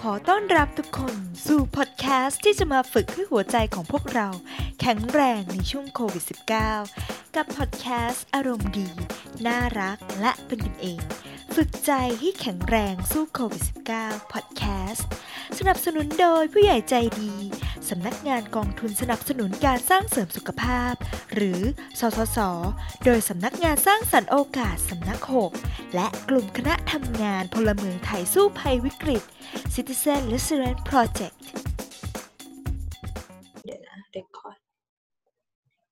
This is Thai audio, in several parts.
ขอต้อนรับทุกคนสู่พอดแคสต์ที่จะมาฝึกให้หัวใจของพวกเรา แข็งแรงในช่วงโควิด -19 กับพอดแคสต์อารมณ์ดี น่ารักและเป็นกันเอง ฝึกใจให้แข็งแรงสู้โควิด -19 พอดแคสต์สนับสนุนโดยผู้ใหญ่ใจดี สำนักงานกองทุนสนับสนุนการสร้างเสริมสุขภาพ หรือ สสส โดยสำนักงานสร้างสรรค์โอกาสสำนัก 6 และกลุ่มคณะทำงานพลเมืองไทยสู้ภัยวิกฤต Citizen Resilience Project เดี๋ยวนะ record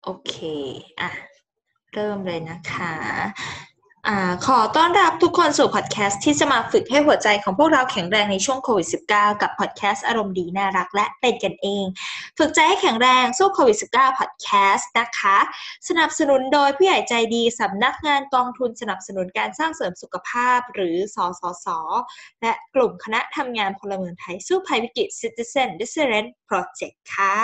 โอเค อะ เริ่มเลยนะคะ อขอต้อนรับทุกคนสู่พอดแคสต์ที่จะมาฝึกให้หัวใจของพวกเราแข็งแรงในช่วงโควิด -19 กับพอดแคสต์อารมณ์ดีน่ารักและเป็นกันเอง ฝึกใจให้แข็งแรงสู้โควิด -19 พอดแคสต์นะคะ สนับสนุนโดยผู้ใหญ่ใจดีสำนักงานกองทุนสนับสนุนการสร้างเสริมสุขภาพหรือสสส และกลุ่มคณะทำงานพลเมืองไทยสู้ภัยวิกฤต Citizen Resilience Project ค่ะ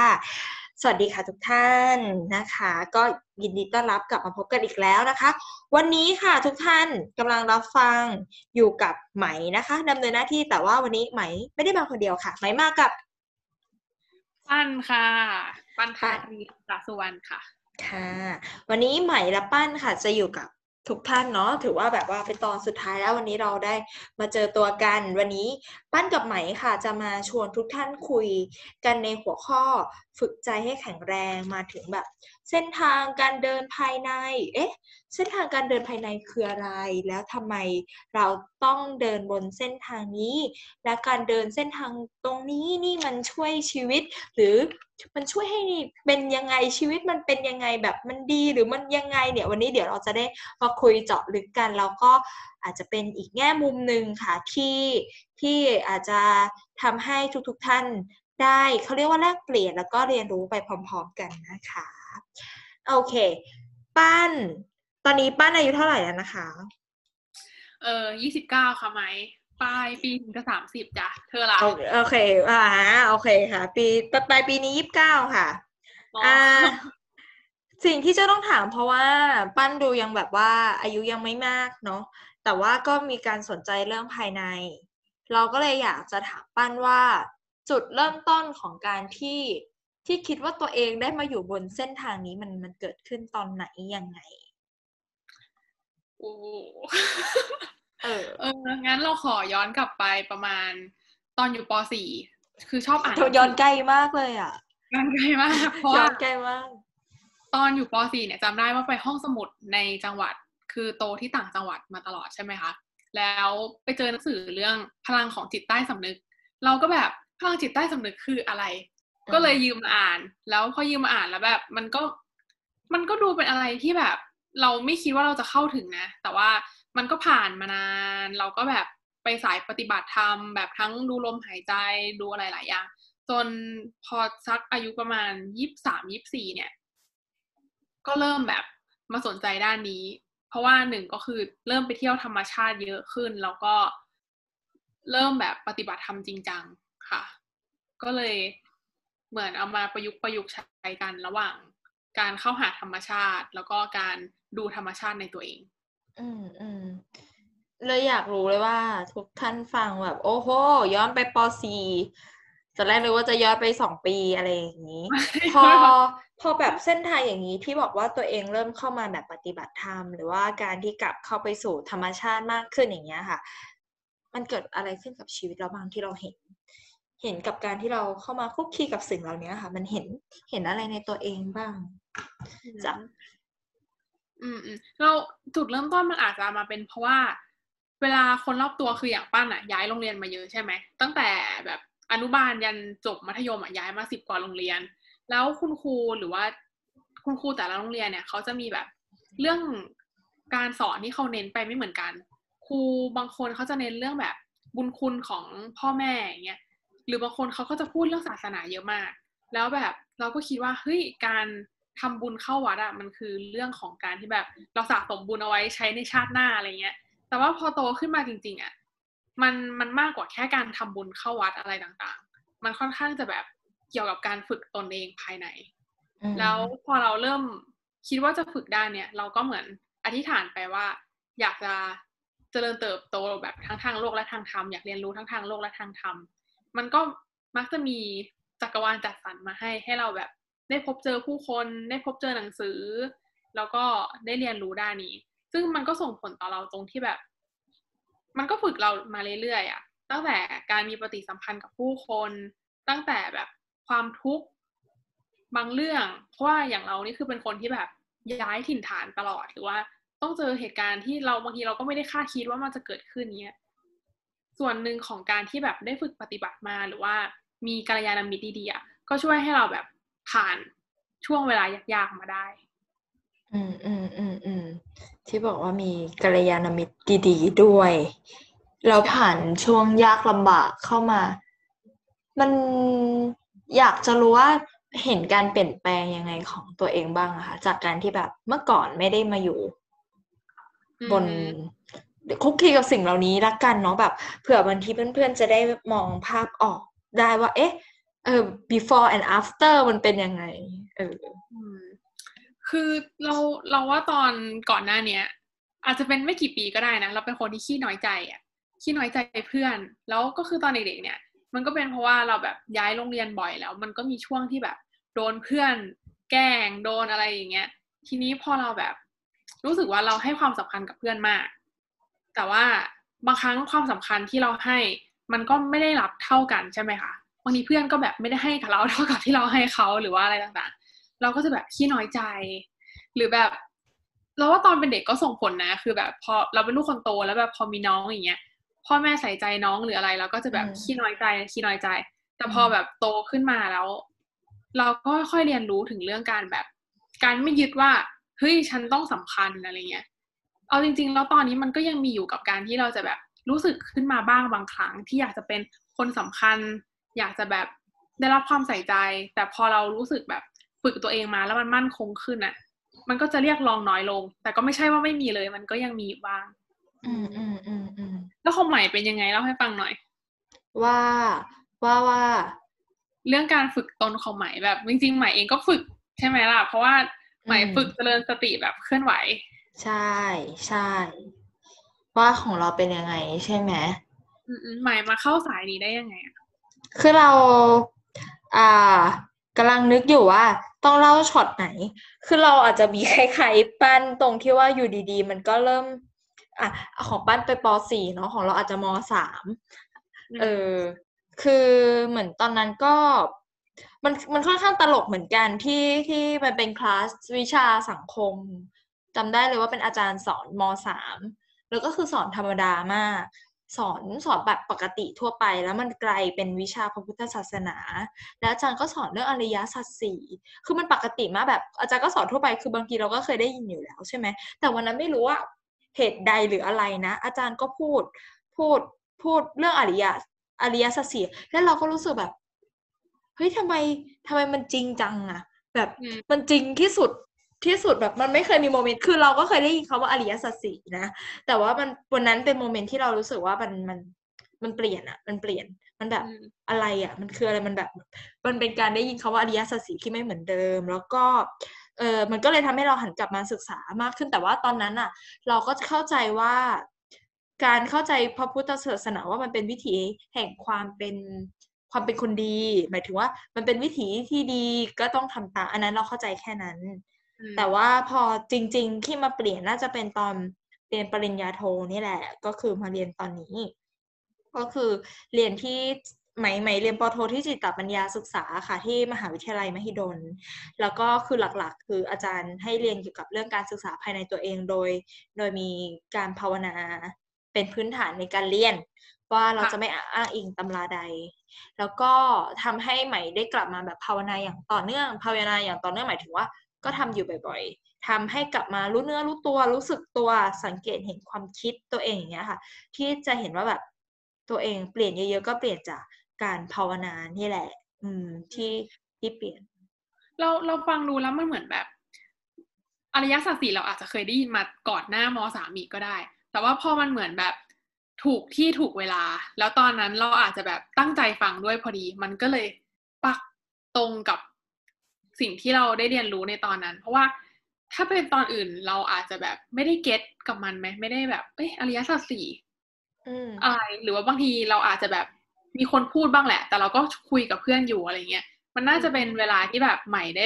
สวัสดีค่ะทุกท่านนะคะ ก็ยินดีต้อนรับกลับมาพบกันอีกแล้วนะคะ วันนี้ค่ะทุกท่านกำลังรับฟังอยู่กับไหมนะคะดำเนินหน้าที่แต่ว่าวันนี้ไหมไม่ได้มาคนเดียวค่ะ ไหมมากับปั้นค่ะ ปั้นค่ะค่ะมีตาสุวรรณค่ะ ค่ะ วันนี้ไหมและปั้นค่ะจะอยู่กับทุกท่านเนาะถือว่าแบบว่าเป็นตอนสุดท้ายแล้ววันนี้เราได้มาเจอตัวกัน วันนี้ปั้นกับไหมค่ะ จะมาชวนทุกท่านคุยกันในหัวข้อฝึกใจให้แข็งแรงมาถึงแบบ เส้นทางการเดินภายใน เอ๊ะ เส้นทางการเดินภายในคืออะไร แล้วทำไมเราต้องเดินบนเส้นทางนี้ และการเดินเส้นทางตรงนี้นี่มันช่วยชีวิต หรือมันช่วยให้เป็นยังไงชีวิตมันเป็นยังไงแบบมันดีหรือมันยังไงเนี่ยวันนี้เดี๋ยวเราจะได้มาคุยเจาะลึกกันแล้วก็อาจจะเป็นอีกแง่มุมหนึ่งค่ะที่ที่อาจจะทำให้ทุกๆท่าน ได้เขาเรียกว่าแลกเปลี่ยนแล้วก็เรียนรู้ไปพร้อม ๆ กันนะคะ โอเค ปั้น ตอนนี้ปั้นอายุเท่าไหร่แล้วนะคะ เออยี่สิบเก้าค่ะไหมปลายปีถึงจะสามสิบจ้ะ เธอล่ะโอโอเคอ่าโอเคค่ะ ปีปลายปีนี้ยี่สิบเก้าค่ะอ๋ออ่าสิ่งที่จะต้องถามเพราะว่าปั้นดูยังแบบว่าอายุยังไม่มากเนาะแต่ว่าก็มีการสนใจเรื่องภายใน เราก็เลยอยากจะถามปั้นว่า จุดเริ่มต้นของการที่ที่คิดว่าตัวเองได้มาอยู่บนเส้นทางนี้มันมันเกิดขึ้นตอนไหนยังไงโอ้โหเออเอองั้นเราขอย้อนกลับไปประมาณตอนอยู่ปสี่คือชอบอ่านย้อนไกลมากเลยอะย้อนไกลมากเพราะย้อว่านไกลมากตอนอยู่ปสี่เนี่ยจำได้ว่าไปห้องสมุดในจังหวัด คือโตที่ต่างจังหวัดมาตลอดใช่ไหมคะ แล้วไปเจอหนังสือเรื่องพลังของจิตใต้สำนึก เราก็แบบ พลังจิตใต้สำนึกคืออะไรอืมก็เลยยืมมาอ่าน แล้วพอยืมมาอ่านแล้วแบบ มันก็มันก็ดูเป็นอะไรที่แบบ เราไม่คิดว่าเราจะเข้าถึงนะ แต่ว่ามันก็ผ่านมานาน เราก็แบบไปสายปฏิบัติธรรมแบบทั้งดูลมหายใจดูอะไรหลายอย่าง จนพอสักอายุประมาณยี่สามยี่สี่เนี่ย ก็เริ่มแบบมาสนใจด้านนี้ เพราะว่าหนึ่งก็คือเริ่มไปเที่ยวธรรมชาติเยอะขึ้น แล้วก็เริ่มแบบปฏิบัติธรรมจริงจัง ค่ะ ก็เลยเหมือนเอามาประยุกต์ประยุกต์ใช้กันระหว่าง การเข้าหาธรรมชาติ แล้วก็การดูธรรมชาติในตัวเอง อืมอืมเลยอยากรู้เลยว่า ทุกท่านฟังแบบ โอ้โห ย้อนไปปสี่ตอนแรกเลยว่าจะย้อนไปสองปีอะไรอย่างนี้ พอพอแบบเส้นทางอย่างนี้ที่บอกว่าตัวเองเริ่มเข้ามาแบบปฏิบัติธรรม หรือว่าการที่กลับเข้าไปสู่ธรรมชาติมากขึ้นอย่างเงี้ยค่ะ มันเกิดอะไรขึ้นกับชีวิตเราบ้างที่เราเห็น เห็นกับการที่เราเข้ามาคุกคีกับสิ่งเหล่านี้ค่ะ มันเห็นเห็นอะไรในตัวเองบ้างจ้ะอืมอืมเราจุดเริ่มต้นมันอาจจะมาเป็นเพราะว่า เวลาคนรอบตัวคืออย่างปั้นอะย้ายโรงเรียนมาเยอะใช่ไหมตั้งแต่แบบอนุบาลยันจบมัธยมอะย้ายมาสิบกว่าโรงเรียน แล้วคุณครูหรือว่าคุณครูแต่ละโรงเรียนเนี่ยเขาจะมีแบบเรื่องการสอนที่เขาเน้นไปไม่เหมือนกัน ครูบางคนเขาจะเน้นเรื่องแบบบุญคุณของพ่อแม่อย่างเงี้ย หรือบางคนเขาก็จะพูดเรื่องศาสนาเยอะมาก แล้วแบบเราก็คิดว่าเฮ้ยการทำบุญเข้าวัดอะมันคือเรื่องของการที่แบบเราสะสมบุญเอาไว้ใช้ในชาติหน้าอะไรเงี้ย แต่ว่าพอโตขึ้นมาจริง ๆอะมันมันมากกว่าแค่การทำบุญเข้าวัดอะไรต่างๆ มันค่อนข้างจะแบบเกี่ยวกับการฝึกตนเองภายในอืมแล้วพอเราเริ่มคิดว่าจะฝึกได้เนี่ย เราก็เหมือนอธิษฐานไปว่า อยากจะเจริญเติบโตแบบทั้งทางโลกและทางธรรมอยากเรียนรู้ทั้งทางโลกและทางธรรม มันก็มักจะมีจักรวาลจัดสรรมาให้ให้เราแบบได้พบเจอผู้คนได้พบเจอหนังสือ แล้วก็ได้เรียนรู้ด้านนี้ ซึ่งมันก็ส่งผลต่อเราตรงที่แบบ มันก็ฝึกเรามาเรื่อยๆอะ ตั้งแต่การมีปฏิสัมพันธ์กับผู้คน ตั้งแต่แบบความทุกข์บางเรื่องเพราะว่าอย่างเรานี่คือเป็นคนที่แบบย้ายถิ่นฐานตลอดหรือว่าต้องเจอเหตุการณ์ที่เราบางทีเราก็ไม่ได้คาดคิดว่ามันจะเกิดขึ้นเนี้ย ส่วนหนึ่งของการที่แบบได้ฝึกปฏิบัติมาหรือว่ามีกัลยาณมิตรดีๆอะก็ช่วยให้เราแบบผ่านช่วงเวลายากๆมาได้ อืมอืมอืมอืมที่บอกว่ามีกัลยาณมิตรดีๆด้วย เราผ่านช่วงยากลำบากเข้ามา มันอยากจะรู้ว่าเห็นการเปลี่ยนแปลงยังไงของตัวเองบ้างอะคะจากการที่แบบเมื่อก่อนไม่ได้มาอยู่ บนอืม คุกคีกับสิ่งเหล่านี้ละกันเนาะแบบเผื่อบางทีเพื่อนๆจะได้มองภาพออกได้ว่า เอ๊ะเออ before and after มันเป็นยังไง เออคือเราเราว่าตอนก่อนหน้าเนี้ย อาจจะเป็นไม่กี่ปีก็ได้นะ เราเป็นคนที่ขี้น้อยใจอะขี้น้อยใจเพื่อน แล้วก็คือตอนเด็กๆเนี่ย มันก็เป็นเพราะว่าเราแบบย้ายโรงเรียนบ่อยแล้ว มันก็มีช่วงที่แบบโดนเพื่อน แกล้งโดนอะไรอย่างเงี้ย ทีนี้พอเราแบบ รู้สึกว่าเราให้ความสำคัญกับเพื่อนมาก แต่ว่าบางครั้งความสำคัญที่เราให้มันก็ไม่ได้รับเท่ากันใช่ไหมคะบางทีเพื่อนก็แบบไม่ได้ให้กับเราเท่ากับที่เราให้เขาหรือว่าอะไรต่างๆ เราก็จะแบบขี้น้อยใจ หรือแบบเราว่าตอนเป็นเด็กก็ส่งผลนะ คือแบบพอเราเป็นลูกคนโตแล้วแบบพอมีน้องอย่างเงี้ยพ่อแม่ใส่ใจน้องหรืออะไรเราก็จะแบบขี้น้อยใจขี้น้อยใจ แต่พอแบบโตขึ้นมาแล้ว เราก็ค่อยเรียนรู้ถึงเรื่องการแบบ การไม่ยึดว่าเฮ้ยฉันต้องสำคัญอะไรเงี้ย เอาจริง ๆ แล้วตอนนี้มันก็ยังมีอยู่กับการที่เราจะแบบรู้สึกขึ้นมาบ้างบางครั้งที่อยากจะเป็นคนสำคัญ อยากจะแบบได้รับความใส่ใจ แต่พอเรารู้สึกแบบฝึกตัวเองมาแล้วมันมั่นคงขึ้นอะ มันก็จะเรียกร้องน้อยลง แต่ก็ไม่ใช่ว่าไม่มีเลย มันก็ยังมีอยู่บ้าง อืมอืมอืมอืมแล้วของใหม่เป็นยังไงเล่าให้ฟังหน่อย ว่าว่าว่า เรื่องการฝึกตนของใหม่แบบจริงๆใหม่เองก็ฝึกใช่ไหมล่ะ เพราะว่าใหม่ฝึกเจริญสติแบบเคลื่อนไหว ใช่ใช่ว่าของเราเป็นยังไงใช่ไหมอืมๆใหม่มาเข้าสายนี้ได้ยังไงอะคือเรา อ่ากำลังนึกอยู่ว่า ต้องเล่าช็อตไหน คือเราอาจจะมีคล้ายๆปั้นตรงที่ว่าอยู่ดีๆ มันก็เริ่ม อะของปั้นไปปสี่เนาะของเราอาจจะมสามเออ คือเหมือนตอนนั้นก็มันมันค่อนข้างตลกเหมือนกันที่ที่มันเป็นคลาสวิชาสังคม จำได้เลยว่าเป็นอาจารย์สอนมสามแล้วก็คือสอนธรรมดามาก สอนสอนแบบปกติทั่วไป แล้วมันกลายเป็นวิชาพระพุทธศาสนา แล้วอาจารย์ก็สอนเรื่องอริยสัจสี่คือมันปกติมากแบบอาจารย์ก็สอนทั่วไป คือบางทีเราก็เคยได้ยินอยู่แล้วใช่ไหมแต่วันนั้นไม่รู้ว่าเหตุใดหรืออะไรนะ อาจารย์ก็พูดพูดพูดเรื่องอริยอริยสัจสี่แล้วเราก็รู้สึกแบบเฮ้ยทำไมทำไมมันจริงจังอะแบบอืมมันจริงที่สุด ที่สุดแบบมันไม่เคยมีโมเมนต์คือเราก็เคยได้ยินคำว่าอริยสัจสี่นะ แต่ว่ามันวันนั้นเป็นโมเมนต์ที่เรารู้สึกว่ามันมันมันเปลี่ยนอะมันเปลี่ยนมันแบบอืมอะไรอะมันคืออะไรมันแบบ มันเป็นการได้ยินคำว่าอริยสัจสี่ที่ไม่เหมือนเดิม แล้วก็เออมันก็เลยทำให้เราหันกลับมาศึกษามากขึ้นแต่ว่าตอนนั้นอะเราก็เข้าใจว่าการเข้าใจพระพุทธศาสนาว่ามันเป็นวิถีแห่งความเป็นความเป็นคนดี หมายถึงว่ามันเป็นวิถีที่ดีก็ต้องทำตามอันนั้นเราเข้าใจแค่นั้นอืม แต่ว่าพอจริง ๆ ที่มาเปลี่ยนน่าจะเป็นตอนเรียนปริญญาโทนี่แหละ ก็คือมาเรียนตอนนี้ ก็คือเรียนที่ไหมไหมเรียนปโทที่จิตตปัญญาศึกษาค่ะ ที่มหาวิทยาลัยมหิดล แล้วก็คือหลักๆ คืออาจารย์ให้เรียนเกี่ยวกับเรื่องการศึกษาภายในตัวเองโดย โดยมีการภาวนาเป็นพื้นฐานในการเรียน ว่าเราจะไม่อ้างอิงตำราใด แล้วก็ทำให้ใหม่ได้กลับมาแบบภาวนาอย่างต่อเนื่องภาวนาอย่างต่อเนื่องหมายถึงว่า ก็ทำอยู่บ่อยๆทำให้กลับมารู้เนื้อรู้ตัวรู้สึกตัวสังเกตเห็นความคิดตัวเองอย่างเงี้ยค่ะ ที่จะเห็นว่าแบบตัวเองเปลี่ยนเยอะๆก็เปลี่ยนจากการภาวนานี่แหละ อืมที่ที่เปลี่ยน เราเราฟังดูแล้วมันเหมือนแบบอริยสัจสี่เราอาจจะเคยได้ยินมาก่อนหน้ามสามีก็ได้ แต่ว่าพอมันเหมือนแบบถูกที่ถูกเวลา แล้วตอนนั้นเราอาจจะแบบตั้งใจฟังด้วยพอดี มันก็เลยปักตรงกับ สิ่งที่เราได้เรียนรู้ในตอนนั้น เพราะว่าถ้าเป็นตอนอื่นเราอาจจะแบบไม่ได้เก็ตกับมันไหมไม่ได้แบบเอ้ยอริยสัจสี่อืมอะไรหรือว่าบางทีเราอาจจะแบบมีคนพูดบ้างแหละ แต่เราก็คุยกับเพื่อนอยู่อะไรเงี้ยมันน่าจะเป็นเวลาที่แบบใหม่ได้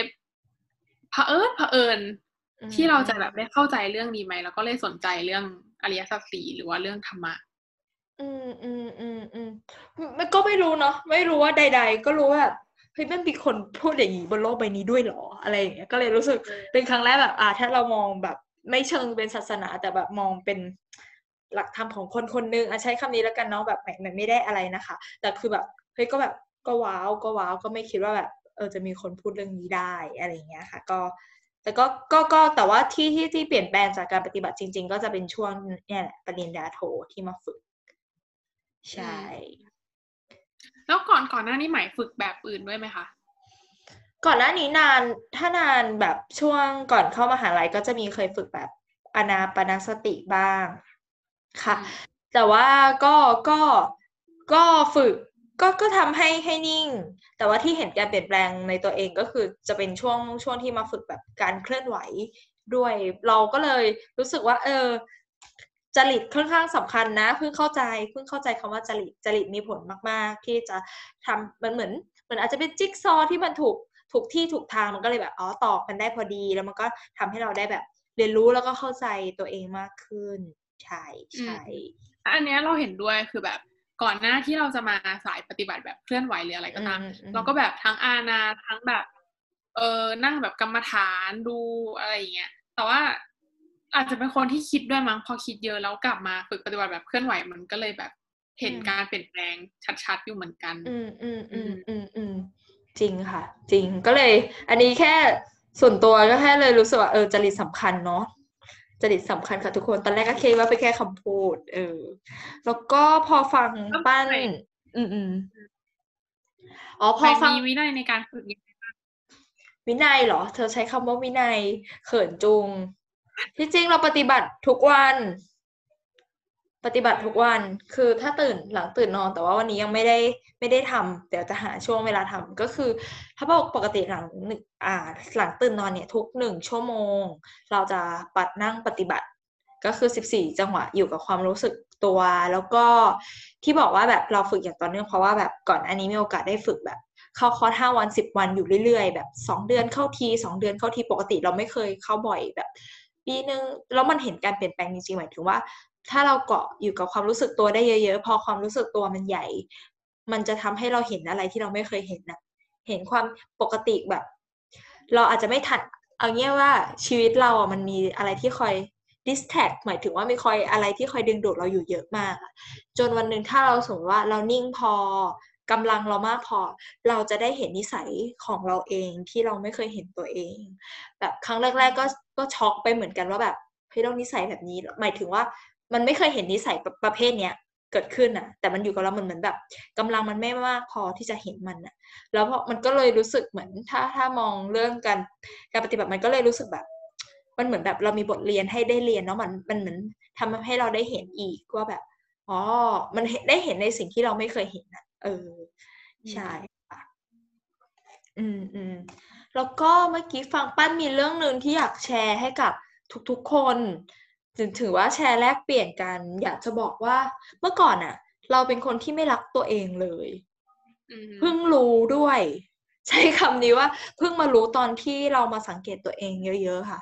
เผอิญเผอิญอืมที่เราจะแบบได้เข้าใจเรื่องนี้ไหมแล้วก็เลยสนใจเรื่องอริยสัจสี่หรือว่าเรื่องธรรมะอืมอืมอืมอืมมันก็ไม่รู้เนาะไม่รู้ว่าใด ๆ ก็รู้ว่าแบบ เฮ้ยมันมีคนพูดอย่างนี้บนโลกใบนี้ด้วยเหรออะไรอย่างเงี้ยก็เลยรู้สึกเป็นครั้งแรกแบบอ่าถ้าเรามองแบบไม่เชิงเป็นศาสนาแต่แบบมองเป็นหลักธรรมของคนคนหนึงอะใช้คำนี้แล้วกันเนาะแบบไม่ไม่ไม่ได้อะไรนะคะ แต่คือแบบเฮ้ยก็แบบก็ว้าวก็ว้าวก็ไม่คิดว่าแบบเออจะมีคนพูดเรื่องนี้ได้อะไรอย่างเงี้ยค่ะ ก็แต่ก็ก็ก็แต่ว่าที่ที่ที่เปลี่ยนแปลงจากการปฏิบัติจริง ๆ ก็จะเป็นช่วงเนี่ยแหละปริญญาโทที่มาฝึก ใช่ แล้วก่อนก่อนหน้านี้ใหม่ฝึกแบบอื่นด้วยไหมคะก่อนหน้านี้นานถ้านานแบบช่วงก่อนเข้ามหาลัยก็จะมีเคยฝึกแบบอานาปานสติบ้างค่ะอืมแต่ว่าก็ก็ก็ฝึกก็ก็ทำให้ให้นิ่ง แต่ว่าที่เห็นการเปลี่ยนแปลงในตัวเองก็คือจะเป็นช่วงช่วงที่มาฝึกแบบการเคลื่อนไหวด้วย เราก็เลยรู้สึกว่า เออ จริตค่อนข้างสำคัญนะเพิ่งเข้าใจเพิ่งเข้าใจคำว่าจริตจริตมีผลมาก ๆ ที่จะทำมันเหมือนเหมือนอาจจะเป็นจิ๊กซอว์ที่มันถูกถูกที่ถูกทางมันก็เลยแบบอ๋อตอกกันได้พอดี แล้วมันก็ทำให้เราได้แบบเรียนรู้แล้วก็เข้าใจตัวเองมากขึ้น ใช่ใช่อันเนี้ยเราเห็นด้วยคือแบบก่อนหน้าที่เราจะมาสายปฏิบัติแบบเคลื่อนไหวหรืออะไรก็ตามอืมอืมเราก็แบบทั้งอานาทั้งแบบ เออนั่งแบบกรรมฐานดูอะไรอย่างเงี้ยแต่ว่า อาจจะเป็นคนที่คิดด้วยมั้งพอคิดเยอะแล้วกลับมาฝึกปฏิบัติแบบเคลื่อนไหวมันก็เลยแบบเห็นอืมการเปลี่ยนแปลงชัดๆอยู่เหมือนกัน อืมอืมอืมอือืมมอืมจริงค่ะ จริงก็เลย อันนี้แค่ส่วนตัวก็แค่เลยรู้สึกว่าเออจริตสำคัญเนาะจริตสำคัญค่ะทุกคนตอนแรกก็คิดว่าเป็นแค่คำพูด เออ แล้วก็พอฟังแล้วปั้นใหม่อืมอืมอ๋อพใหอม่ฟังมีวินัยในการฝึกยังไงวินัยเหรอ เธอใช้คำว่าวินัย เขินจุง ที่จริงเราปฏิบัติทุกวัน ปฏิบัติทุกวัน คือถ้าตื่นหลังตื่นนอน แต่ว่าวันนี้ยังไม่ได้ไม่ได้ทำเดี๋ยวจะหาช่วงเวลาทำก็คือ ถ้าบอกปกติหลังหนึ่งอ่า หลังตื่นนอนเนี่ย ทุกหนึ่งชั่วโมง เราจะปัดนั่งปฏิบัติ ก็คือสิบสี่จังหวะอยู่กับความรู้สึกตัวแล้วก็ที่บอกว่าแบบเราฝึกอย่างต่อเนื่องเพราะว่าแบบก่อนอันนี้มีโอกาสได้ฝึกแบบเข้าคอร์สห้าวันสิบวันอยู่เรื่อยๆ แบบสองเดือนเข้าทีสองเดือนเข้าทีปกติเราไม่เคยเข้าบ่อยแบบ ปีหนึ่งแล้วมันเห็นการเปลี่ยนแปลงจริงๆหมายถึงว่า ถ้าเราเกาะอยู่กับความรู้สึกตัวได้เยอะๆ พอความรู้สึกตัวมันใหญ่ มันจะทำให้เราเห็นอะไรที่เราไม่เคยเห็นนะเห็นความปกติแบบ เราอาจจะไม่ทันเอาเงี้ยว่าชีวิตเราอะมันมีอะไรที่คอย distract หมายถึงว่ามีคอยอะไรที่คอยดึงดูดเราอยู่เยอะมาก จนวันหนึ่งถ้าเราสมมติว่าเรานิ่งพอกำลังเรามากพอ เราจะได้เห็นนิสัยของเราเองที่เราไม่เคยเห็นตัวเอง แบบครั้งแรก ๆ ก็ ก็ช็อกไปเหมือนกันว่าแบบเฮ้ยเรานิสัยแบบนี้ หมายถึงว่า มันไม่เคยเห็นนิสัยประประเภทเนี้ยเกิดขึ้นอะแต่มันอยู่กับเรามันเหมือนแบบกำลังมันไม่มากพอที่จะเห็นมันอะแล้วพอมันก็เลยรู้สึกเหมือนถ้าถ้ามองเรื่องการการปฏิบัติมันก็เลยรู้สึกแบบ มันเหมือนแบบเรามีบทเรียนให้ได้เรียนเนาะมันมันเหมือนทำให้เราได้เห็นอีกว่าแบบอ๋อมันเห็นได้เห็นในสิ่งที่เราไม่เคยเห็นอะเออใช่ค่ะอืมอืม แล้วก็เมื่อกี้ฟังปั้นมีเรื่องหนึ่งที่อยากแชร์ให้กับทุกๆคนถือถือว่าแชร์แลกเปลี่ยนกัน อยากจะบอกว่าเมื่อก่อนอะเราเป็นคนที่ไม่รักตัวเองเลยอืมเพิ่งรู้ด้วย ใช้คำนี้ว่าเพิ่งมารู้ตอนที่เรามาสังเกตตัวเองเยอะ ๆ ค่ะ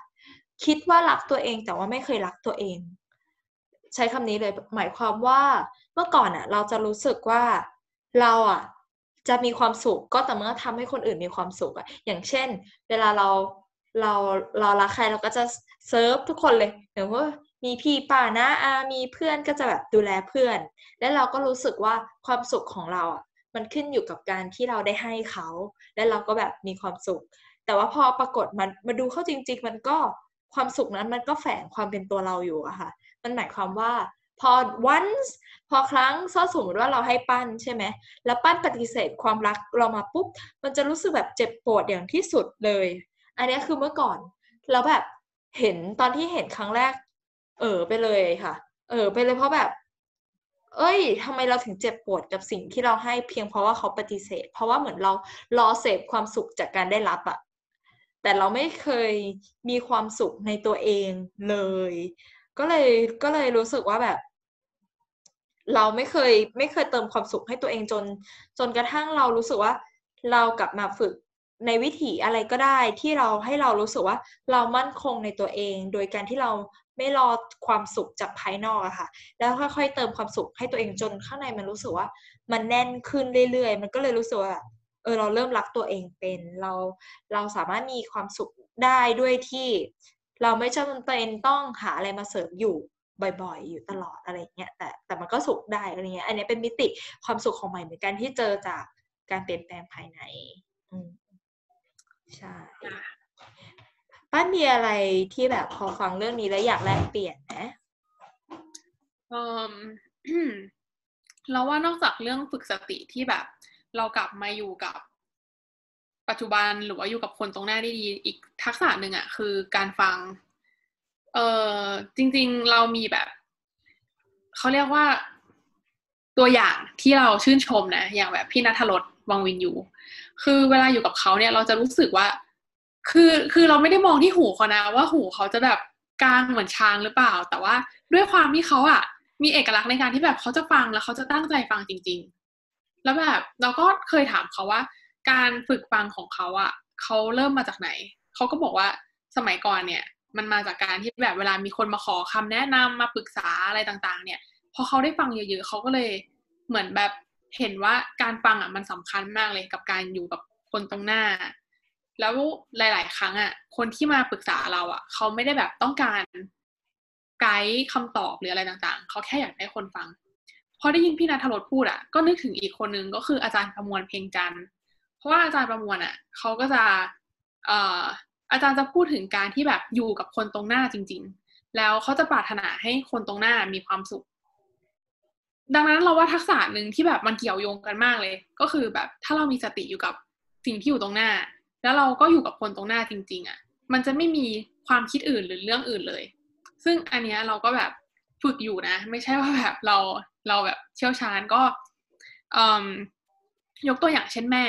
คิดว่ารักตัวเองแต่ว่าไม่เคยรักตัวเอง ใช้คำนี้เลยหมายความว่าเมื่อก่อนอะเราจะรู้สึกว่าเราอะ จะมีความสุขก็แต่เมื่อทำให้คนอื่นมีความสุขอะอย่างเช่น เวลาเราเราเรารักใครเราก็จะเซิร์ฟทุกคนเลยอย่างว่ามีพี่ป้านะอามีเพื่อนก็จะแบบดูแลเพื่อน แล้วเราก็รู้สึกว่าความสุขของเราอะมันขึ้นอยู่กับการที่เราได้ให้เขา และเราก็แบบมีความสุข แต่ว่าพอปรากฏมันมาดูเข้าจริง ๆ มันก็ความสุขนั้นมันก็แฝงความเป็นตัวเราอยู่อะค่ะ มันหมายความว่า พอ once พอครั้งซ้อสมมติว่าเราให้ปั้นใช่ไหมแล้วปั้นปฏิเสธความรักเรามาปุ๊บ มันจะรู้สึกแบบเจ็บปวดอย่างที่สุดเลย อันนี้คือเมื่อก่อน แล้วแบบเห็นตอนที่เห็นครั้งแรก เออไปเลยค่ะ เออไปเลยเพราะแบบ เอ้ยทำไมเราถึงเจ็บปวดกับสิ่งที่เราให้เพียงเพราะว่าเขาปฏิเสธ เพราะว่าเหมือนเรารอเสพความสุขจากการได้รับอะแต่เราไม่เคยมีความสุขในตัวเองเลย ก็เลยก็เลยรู้สึกว่าแบบ เราไม่เคยไม่เคยเติมความสุขให้ตัวเองจน จนกระทั่งเรารู้สึกว่า เรากลับมาฝึกในวิถีอะไรก็ได้ที่เราให้เรารู้สึกว่าเรามั่นคงในตัวเอง โดยการที่เราไม่รอความสุขจากภายนอกอะค่ะ แล้วค่อยๆเติมความสุขให้ตัวเองจนข้างในมันรู้สึกว่า มันแน่นขึ้นเรื่อยๆ มันก็เลยรู้สึกว่าเออเราเริ่มรักตัวเองเป็นเราเราสามารถมีความสุขได้ด้วยที่ เราไม่จำเป็นต้องหาอะไรมาเสริมอยู่ บ่อยๆ อยู่ตลอดอะไรเงี้ยแต่แต่มันก็สุขได้อะไรเงี้ยอันนี้เป็นมิติความสุขของใหม่เหมือนกันที่เจอจากการเปลี่ยนแปลงภายในอืมใช่ป้ามีอะไรที่แบบพอฟังเรื่องนี้แล้วอยากแลกเปลี่ยนนะเออเราว่านอกจากเรื่องฝึกสติที่แบบ เรากลับมาอยู่กับปัจจุบันหรือว่าอยู่กับคนตรงหน้าได้ดี อีกทักษะหนึ่งอะคือการฟัง เออจริง ๆ เรามีแบบเขาเรียกว่าตัวอย่างที่เราชื่นชมนะ อย่างแบบพี่นัทรสวังวินยูคือเวลาอยู่กับเขาเนี่ย เราจะรู้สึกว่า คือคือเราไม่ได้มองที่หูเขานะ ว่าหูเขาจะแบบกลางเหมือนช้างหรือเปล่า แต่ว่าด้วยความที่เขาอะมีเอกลักษณ์ในการที่แบบเขาจะฟังแล้วเขาจะตั้งใจฟังจริง ๆ แล้วแบบเราก็เคยถามเขาว่า การฝึกฟังของเขาอะเขาเริ่มมาจากไหน เขาก็บอกว่าสมัยก่อนเนี่ย มันมาจากการที่แบบเวลามีคนมาขอคำแนะนำมาปรึกษาอะไรต่างๆ เนี่ย พอเขาได้ฟังเยอะๆเขาก็เลยเหมือนแบบเห็นว่าการฟังอะมันสำคัญมากเลยกับการอยู่กับคนตรงหน้า แล้วหลาย ๆ ครั้งอะคนที่มาปรึกษาเราอะเขาไม่ได้แบบต้องการไกด์คำตอบหรืออะไรต่างๆ เขาแค่อยากได้คนฟัง พอได้ยินพี่นัทรสพูดอะ ก็นึกถึงอีกคนนึงก็คืออาจารย์ประมวลเพลงจันเพราะว่าอาจารย์ประมวลอะเขาก็จะเอ่อ อาจารย์จะพูดถึงการที่แบบอยู่กับคนตรงหน้าจริง ๆ แล้วเขาจะปรารถนาให้คนตรงหน้ามีความสุข ดังนั้นเราว่าทักษะหนึ่งที่แบบมันเกี่ยวโยงกันมากเลย ก็คือแบบถ้าเรามีสติอยู่กับสิ่งที่อยู่ตรงหน้า แล้วเราก็อยู่กับคนตรงหน้าจริง ๆอะ มันจะไม่มีความคิดอื่นหรือเรื่องอื่นเลย ซึ่งอันเนี้ยเราก็แบบฝึกอยู่นะ ไม่ใช่ว่าแบบเราเราแบบเชี่ยวชาญก็ยกตัวอย่างเช่นแม่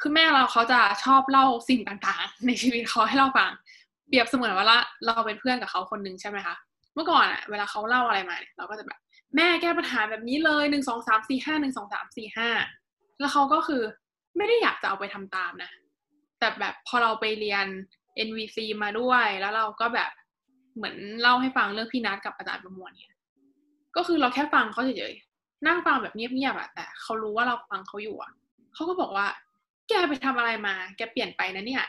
คือแม่เราเขาจะชอบเล่าสิ่งต่างๆ ในชีวิตเขาให้เราฟัง เปรียบเสมือนว่าเราเป็นเพื่อนกับเขาคนนึงใช่ไหมคะ เมื่อก่อนอะเวลาเขาเล่าอะไรมาเนี่ยเราก็จะแบบแม่แก้ปัญหาแบบนี้เลยหนึ่งสองสามสี่ห้าหนึ่งสองสามสี่ห้าแล้วเขาก็คือไม่ได้อยากจะเอาไปทำตามนะ แต่แบบพอเราไปเรียน NVC มาด้วยแล้วเราก็แบบเหมือนเล่าให้ฟังเรื่องพี่นัทกับอาจารย์ประมวลเนี่ย ก็คือเราแค่ฟังเขาเฉยๆนั่งฟังแบบเงียบๆอะแต่เขารู้ว่าเราฟังเขาอยู่อะเขาก็บอกว่า แกไปทำอะไรมา แกเปลี่ยนไปนะเนี่ย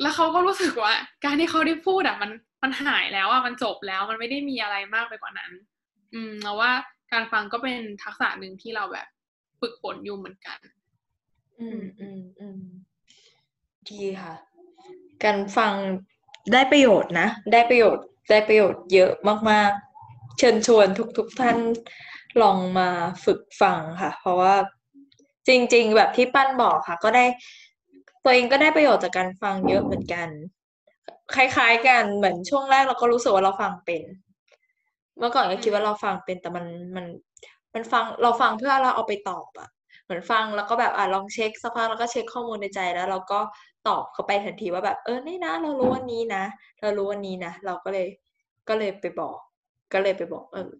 แล้วเขาก็รู้สึกว่า การที่เขาได้พูดอะมันมันหายแล้วอะมันจบแล้วมันไม่ได้มีอะไรมากไปกว่านั้น อืมเราว่าการฟังก็เป็นทักษะหนึ่งที่เราแบบฝึกฝนอยู่เหมือนกัน อืมอืมอืมดีค่ะ การฟังได้ประโยชน์นะ ได้ประโยชน์ ได้ประโยชน์เยอะมาก ๆ เชิญชวนทุกๆทท่านลองมาฝึกฟังค่ะ เพราะว่า จริง ๆ แบบที่ปั้นบอกค่ะ ก็ได้ตัวเองก็ได้ประโยชน์จากการฟังเยอะเหมือนกัน คล้าย ๆ กันเหมือนช่วงแรกเราก็รู้สึกว่าเราฟังเป็น เมื่อก่อนก็คิดว่าเราฟังเป็นแต่มันมันมันฟังเราฟังเพื่อเราเอาไปตอบอะเหมือนฟังแล้วก็แบบอะลองเช็คสักพักแล้วก็เช็คข้อมูลในใจแล้ว เราก็ตอบเขาไปทันทีว่าแบบเออนี่นะ เรารู้วันนี้นะเรารู้วันนี้นะเราก็เลยก็เลยไปบอก ก็เลยไปบอกเออ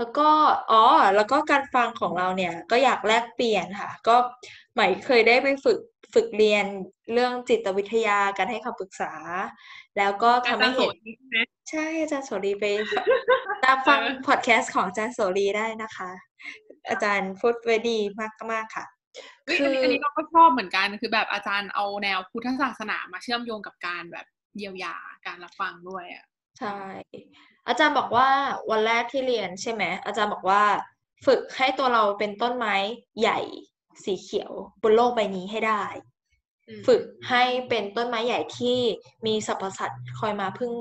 แล้วก็อ๋อแล้วก็การฟังของเราเนี่ยก็อยากแลกเปลี่ยนค่ะ ก็ใหม่เคยได้ไปฝึกฝึกเรียนเรื่องจิตวิทยาการให้คำปรึกษา แล้วก็ทำให้เห็นใช่อาจารย์โสรีไป ตามฟังพอดแคสต์ของอาจารย์โสรีได้นะคะ อาจารย์พูดไว้ดีมากมากค่ะคืออันนี้เราก็ชอบเหมือนกันคือแบบอาจารย์เอาแนวพุทธศาสนามาเชื่อมโยงกับการแบบเยียวยาการรับฟังด้วยอะใช่ อาจารย์บอกว่าวันแรกที่เรียนใช่ไหมอาจารย์บอกว่าฝึกให้ตัวเราเป็นต้นไม้ใหญ่สีเขียวบนโลกใบนี้ให้ได้ ฝึกให้เป็นต้นไม้ใหญ่ที่มีสรรพสัตว์คอยมาพึ่ง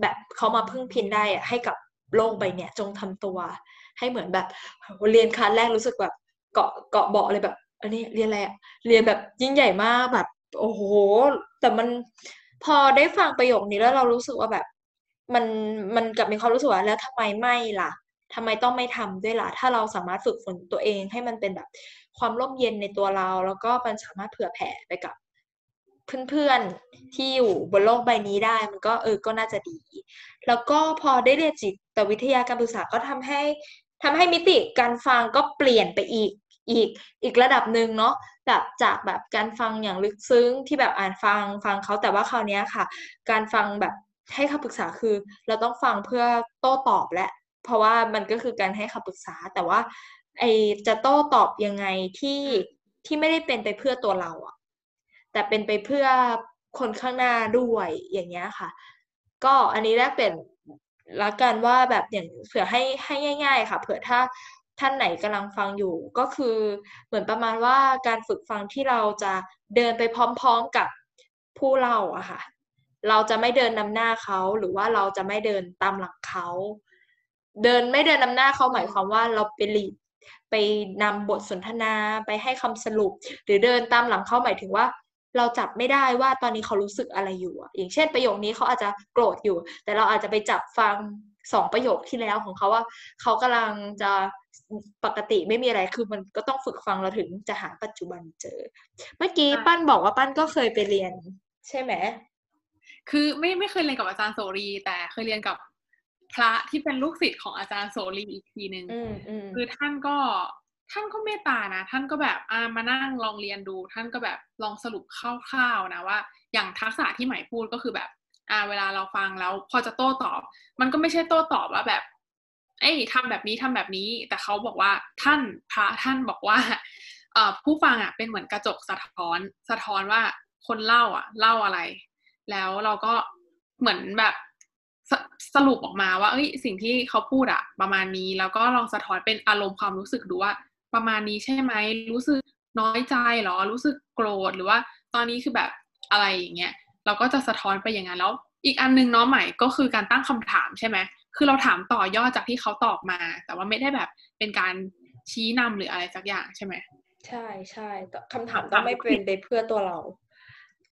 แบบเขามาพึ่งพินได้อะให้กับโลกใบเนี้ยจงทำตัว ให้เหมือนแบบเรียนคลาสแรกรู้สึกแบบเกาะเกาะเบาะเลยแบบอันนี้เรียนอะไรอะเรียนแบบยิ่งใหญ่มากแบบ โอ้โห แต่มันพอได้ฟังประโยคนี้แล้วเรารู้สึกว่าแบบ มันมันกลับมีความรู้สึกว่าแล้วทำไมไม่ล่ะทำไมต้องไม่ทำด้วยล่ะ ถ้าเราสามารถฝึกฝนตัวเองให้มันเป็นแบบความร่มเย็นในตัวเรา แล้วก็มันสามารถเผื่อแผ่ไปกับเพื่อนๆที่อยู่บนโลกใบนี้ได้ มันก็เออก็น่าจะดี แล้วก็พอได้เรียนจิตวิทยาการปรึกษาก็ทำให้ทำให้มิติการฟังก็เปลี่ยนไปอีกอีกอีกระดับหนึ่งเนาะแบบจากแบบการฟังอย่างลึกซึ้งที่แบบอ่านฟังฟังเขาแต่ว่าคราวนี้ค่ะ การฟังแบบ ให้คำปรึกษาคือ เราต้องฟังเพื่อโต้ตอบและ เพราะว่ามันก็คือการให้คำปรึกษาแต่ว่า ไอจะโต้ตอบยังไงที่ที่ไม่ได้เป็นไปเพื่อตัวเราอะแต่เป็นไปเพื่อคนข้างหน้าด้วยอย่างเงี้ยค่ะ ก็อันนี้แรกเป็นละกันว่าแบบอย่างเผื่อให้ให้ง่าย ๆ ค่ะ เผื่อถ้าท่านไหนกำลังฟังอยู่ก็คือเหมือนประมาณว่าการฝึกฟังที่เราจะเดินไปพร้อม ๆกับผู้เล่าอะค่ะ เราจะไม่เดินนำหน้าเขาหรือว่าเราจะไม่เดินตามหลังเขาเดินไม่เดินนำหน้าเขาหมายความว่าเราไปลีดไปนำบทสนทนาไปให้คำสรุป หรือเดินตามหลังเขาหมายถึงว่า เราจับไม่ได้ว่าตอนนี้เขารู้สึกอะไรอยู่อะอย่างเช่นประโยคนี้เขาอาจจะโกรธอยู่ แต่เราอาจจะไปจับฟังสองประโยคที่แล้วของเขาว่า เขากำลังจะปกติไม่มีอะไรคือมันก็ต้องฝึกฟังเราถึงจะหาปัจจุบันเจอ เมื่อกี้ใช่ปั้นบอกว่าปั้นก็เคยไปเรียน ใช่ไหม คือไม่ไม่เคยเรียนกับอาจารย์โสรี แต่เคยเรียนกับพระที่เป็นลูกศิษย์ของอาจารย์โสรีอีกทีหนึ่งอืมอืมคือท่านก็ท่านก็เมตตานะ ท่านก็แบบอ่ามานั่งลองเรียนดู ท่านก็แบบลองสรุปคร่าวๆนะว่า อย่างทักษะที่ใหม่พูดก็คือแบบอ่าเวลาเราฟังแล้วพอจะโต้ตอบ มันก็ไม่ใช่โต้ตอบว่าแบบ เอ้ยทำแบบนี้ทำแบบนี้ แต่เขาบอกว่าท่านพระท่านบอกว่าเอ่อผู้ฟังอะเป็นเหมือนกระจกสะท้อน สะท้อนว่าคนเล่าอะ เล่าอะไร แล้วเราก็เหมือนแบบสสรุปออกมาว่า เอ้ย สิ่งที่เขาพูดอะประมาณนี้ แล้วก็ลองสะท้อนเป็นอารมณ์ความรู้สึกดูว่า ประมาณนี้ใช่ไหม รู้สึกน้อยใจเหรอ รู้สึกโกรธหรือว่า ตอนนี้คือแบบอะไรอย่างเงี้ย เราก็จะสะท้อนไปอย่างนั้นแล้ว อีกอันหนึงเนาะใหม่ก็คือการตั้งคำถามใช่ไหม คือเราถามต่อยอดจากที่เขาตอบมา แต่ว่าไม่ได้แบบเป็นการชี้นำหรืออะไรสักอย่างใช่ไหม ใช่ใช่แต่คำถามต้องไม่เป็นไปเพื่อตัวเรา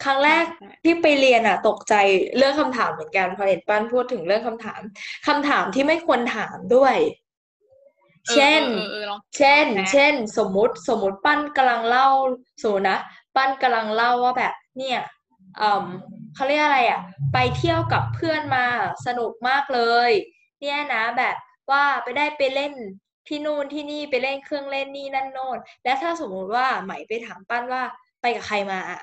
ครั้งแรกใช่ที่ไปเรียนอะตกใจเรื่องคำถามเหมือนกันพอเห็นปั้นพูดถึงเรื่องคำถามคำถามที่ไม่ควรถามด้วยเออเช่นเออเออลองเช่นลองแชร์เช่น สมมุติสมมุติปั้นกำลังเล่าสมมุตินะปั้นกำลังเล่าว่าแบบ เนี่ยเอ่มเขาเรียกอะไรอะไปเที่ยวกับเพื่อนมาสนุกมากเลย เนี่ยนะแบบว่าไปได้ไปเล่นที่นู่นที่นี่ไปเล่นเครื่องเล่นนี่นั่นโน่นแล้วถ้าสมมุติว่าไหมไปถามปั้นว่าไปกับใครมาอะ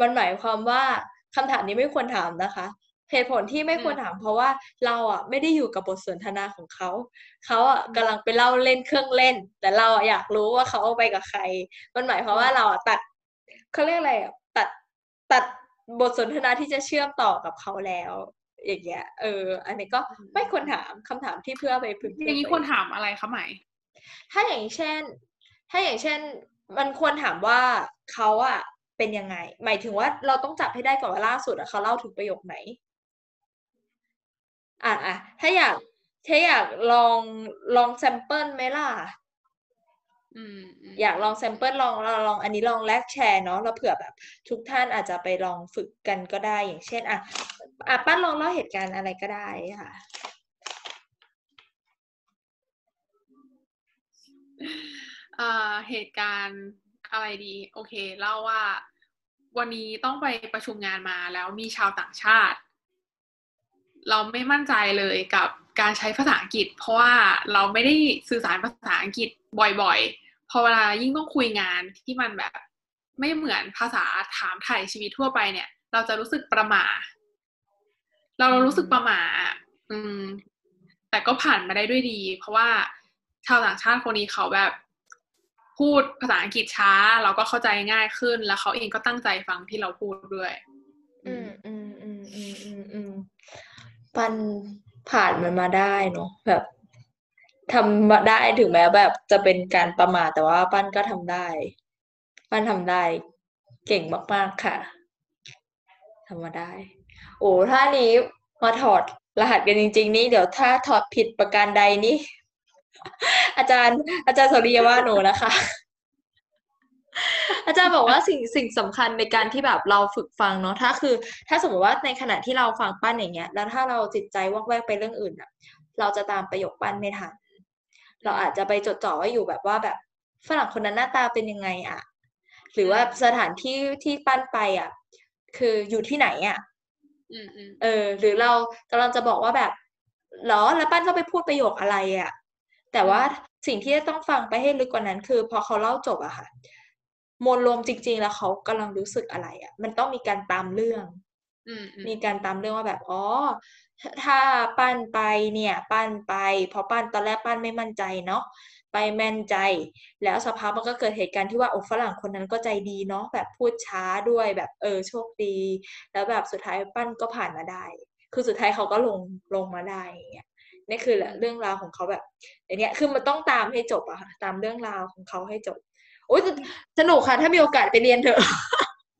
มันหมายความว่าคำถามนี้ไม่ควรถามนะคะเหตุผลที่ไม่ควรถามเพราะว่าเราอะไม่ได้อยู่กับบทสนทนาของเขาเขาอะกำลังไปเล่าเล่นเครื่องเล่น แต่เราอะอยากรู้ว่าเขาเอาไปกับใคร มันหมายความว่าเราอะตัดเขาเรียกอะไรอะตัดตัดบทสนทนาที่จะเชื่อมต่อกับเขาแล้ว อย่างเงี้ยเออ อันนี้ก็ไม่ควรถามคำถามที่เพื่อไปพึงอย่างนี้ควรถามอะไรคะใหม่ถ้าอย่างเช่น ถ้าอย่างเช่น มันควรถามว่าเขาอะ เป็นยังไง หมายถึงว่าเราต้องจับให้ได้ก่อนว่าล่าสุดอะเขาเล่าถึงประโยคไหน อะอะถ้าอยากถ้าอยากลองลอง sample ไหมล่ะอืมอืมอยากลอง sample ลองลองลองอันนี้ลองแลกแชร์เนาะแล้วเผื่อแบบ ทุกท่านอาจจะไปลองฝึกกันก็ได้อย่างเช่น อะอะป้านลองเล่าเหตุการณ์อะไรก็ได้ค่ะ เอ่อเหตุการณ์ อะไรดี โอเคเล่าว่าวันนี้ต้องไปประชุมงานมาแล้วมีชาวต่างชาติ เราไม่มั่นใจเลยกับการใช้ภาษาอังกฤษ เพราะว่าเราไม่ได้สื่อสารภาษาอังกฤษบ่อยๆ พอเวลายิ่งต้องคุยงานที่มันแบบ ไม่เหมือนภาษาถามไถ่ชีวิตทั่วไปเนี่ย เราจะรู้สึกประหม่าเราเรารู้สึกประหม่าอะอืม แต่ก็ผ่านมาได้ด้วยดี เพราะว่าชาวต่างชาติคนนี้เขาแบบ พูดภาษาอังกฤษช้า เราก็เข้าใจง่ายขึ้น แล้วเขาเองก็ตั้งใจฟังที่เราพูดด้วย อืมอืมอืมอืมอืมอืมปันผ่านมันมาได้เนาะแบบทำมาได้ถึงแม้แบบจะเป็นการประมาทแต่ว่าปั้นก็ทำได้ ปั้นทำได้ เก่งมากๆค่ะทำมาได้ โอ้ถ้านี้มาถอดรหัสกันจริง ๆ นี่เดี๋ยวถ้าถอดผิดประการใดนี่ อาจารย์ อาจารย์สริยาว่าหนูนะคะ อาจารย์บอกว่าสิ่งสิ่งสำคัญในการที่แบบเราฝึกฟังเนาะถ้าคือ ถ้าสมมติว่าในขณะที่เราฟังปั้นอย่างเงี้ย แล้วถ้าเราจิตใจวอกแวกไปเรื่องอื่นอะเราจะตามประโยคปั้นไม่ทันเราอาจจะไปจดจ่อไว้อยู่แบบว่าแบบฝรั่งคนนั้นหน้าตาเป็นยังไงอะหรือว่าสถานที่ที่ปั้นไปอะคืออยู่ที่ไหนอะอืมอืมเออ หรือเรากำลังจะบอกว่าแบบเหรอแล้วปั้นก็ไปพูดประโยคอะไรอะ แต่ว่าสิ่งที่จะต้องฟังไปให้ลึกกว่านั้นคือ พอเขาเล่าจบอะค่ะ มวลรวมจริง ๆ แล้วเขากำลังรู้สึกอะไรอะมันต้องมีการตามเรื่องอืมอืมมีการตามเรื่องว่าแบบอ๋อถ้าถ้าปั้นไปเนี่ย ปั้นไปเพราะปั้นตอนแรกปั้นไม่มั่นใจเนาะไปแม่นใจ แล้วสักพักมันก็เกิดเหตุการณ์ที่ว่าโอ้ฝรั่งคนนั้นก็ใจดีเนาะแบบพูดช้าด้วยแบบเออโชคดี แล้วแบบสุดท้ายปั้นก็ผ่านมาได้ คือสุดท้ายเขาก็ลงลงมาได้อย่างเงี้ย นี่คือแหละเรื่องราวของเขาแบบอย่างเนี้ยคือมันต้องตามให้จบอะค่ะตามเรื่องราวของเขาให้จบโอ้ยสนุกค่ะ ถ้ามีโอกาสไปเรียนเถอะ